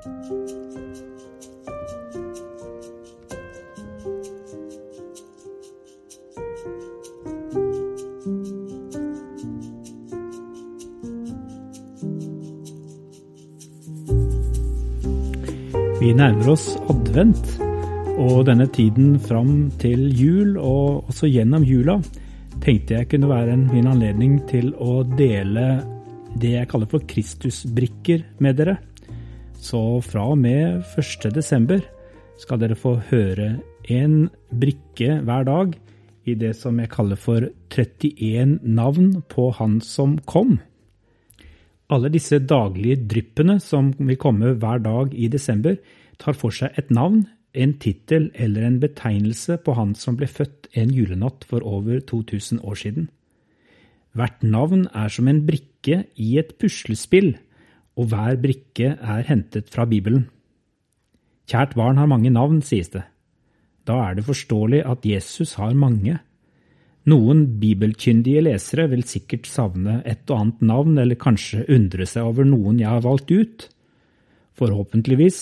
Vi nærmer oss advent, og denne tiden fram til jul, og også gjennom jula, tenkte jeg kunne være en min anledning til å dele det jeg kaller for Kristusbrikker med dere. Så fra og med 1. desember skal dere få høre en brikke hver dag i det som jeg kaller for 31 navn på Han som kom. Alle disse daglige dryppene som vil komme hver dag i desember, tar for seg et navn, en tittel eller en betegnelse på han som ble født en julenatt for over 2000 år siden. Hvert navn er som en brikke i et puslespill, og hver brikke er hentet fra Bibelen. Kjært barn har mange navn, sies det. Da er det forståelig at Jesus har mange. Noen bibelkyndige lesere vil sikkert savne et og annet navn, eller kanskje undre seg over noen jeg har valgt ut. Forhåpentligvis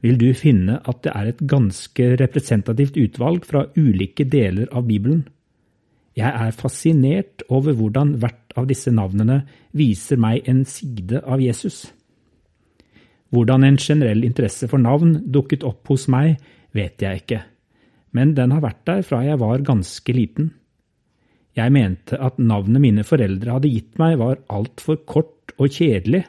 vil du finne at det er et ganske representativt utvalg fra ulike deler av Bibelen. Jeg er fascinert over hvordan hvert av disse navnene viser meg en side av Jesus. Hvordan en generell interesse for navn dukket opp hos meg, vet jeg ikke, men den har vært der fra jeg var ganske liten. Jeg mente at navnet mine foreldre hadde gitt meg var altfor kort og kjedelig.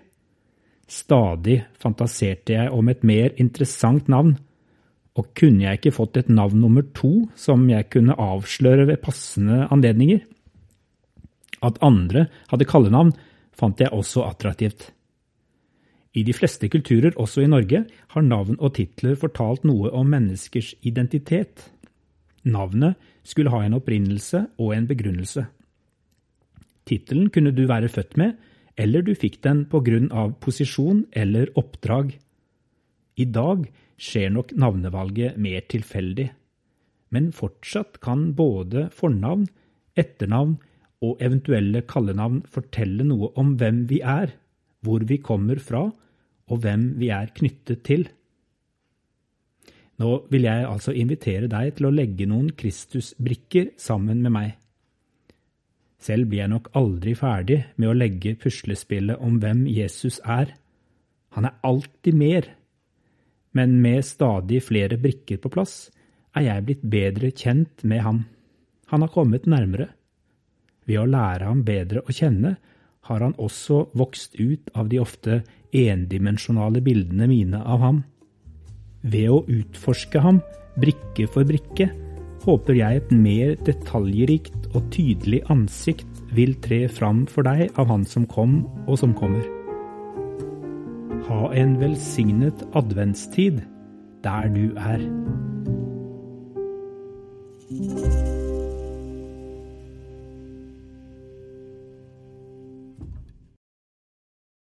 Stadig fantaserte jeg om et mer interessant navn, og kunne jeg ikke fått et navn nummer to som jeg kunne avsløre ved passende anledninger? At andre hadde kallenavn, fant jeg også attraktivt. I de fleste kulturer, også i Norge, har navn og titler fortalt noe om menneskers identitet. Navnet skulle ha en opprinnelse og en begrunnelse. Tittelen kunne du være født med, eller du fikk den på grunn av posisjon eller oppdrag. I dag skjer nok navnevalget mer tilfeldig, men fortsatt kan både fornavn, etternavn og eventuelle kallenavn fortelle noe om hvem vi er, hvor vi kommer fra, og hvem vi er knyttet til. Nå vil jeg altså invitere deg til å legge noen Kristusbrikker sammen med meg. Selv blir jeg nok aldri ferdig med å legge puslespillet om hvem Jesus er. Han er alltid mer. Men med stadig flere brikker på plass er jeg blitt bedre kjent med ham. Han har kommet nærmere. Ved å lære ham bedre å kjenne har han også vokst ut av de ofte endimensjonale bildene mine av ham. Ved å utforske ham brikke for brikke håper jeg et mer detaljrikt og tydelig ansikt vil tre fram for deg av Han som kom og som kommer. Ha en velsignet adventstid der du er.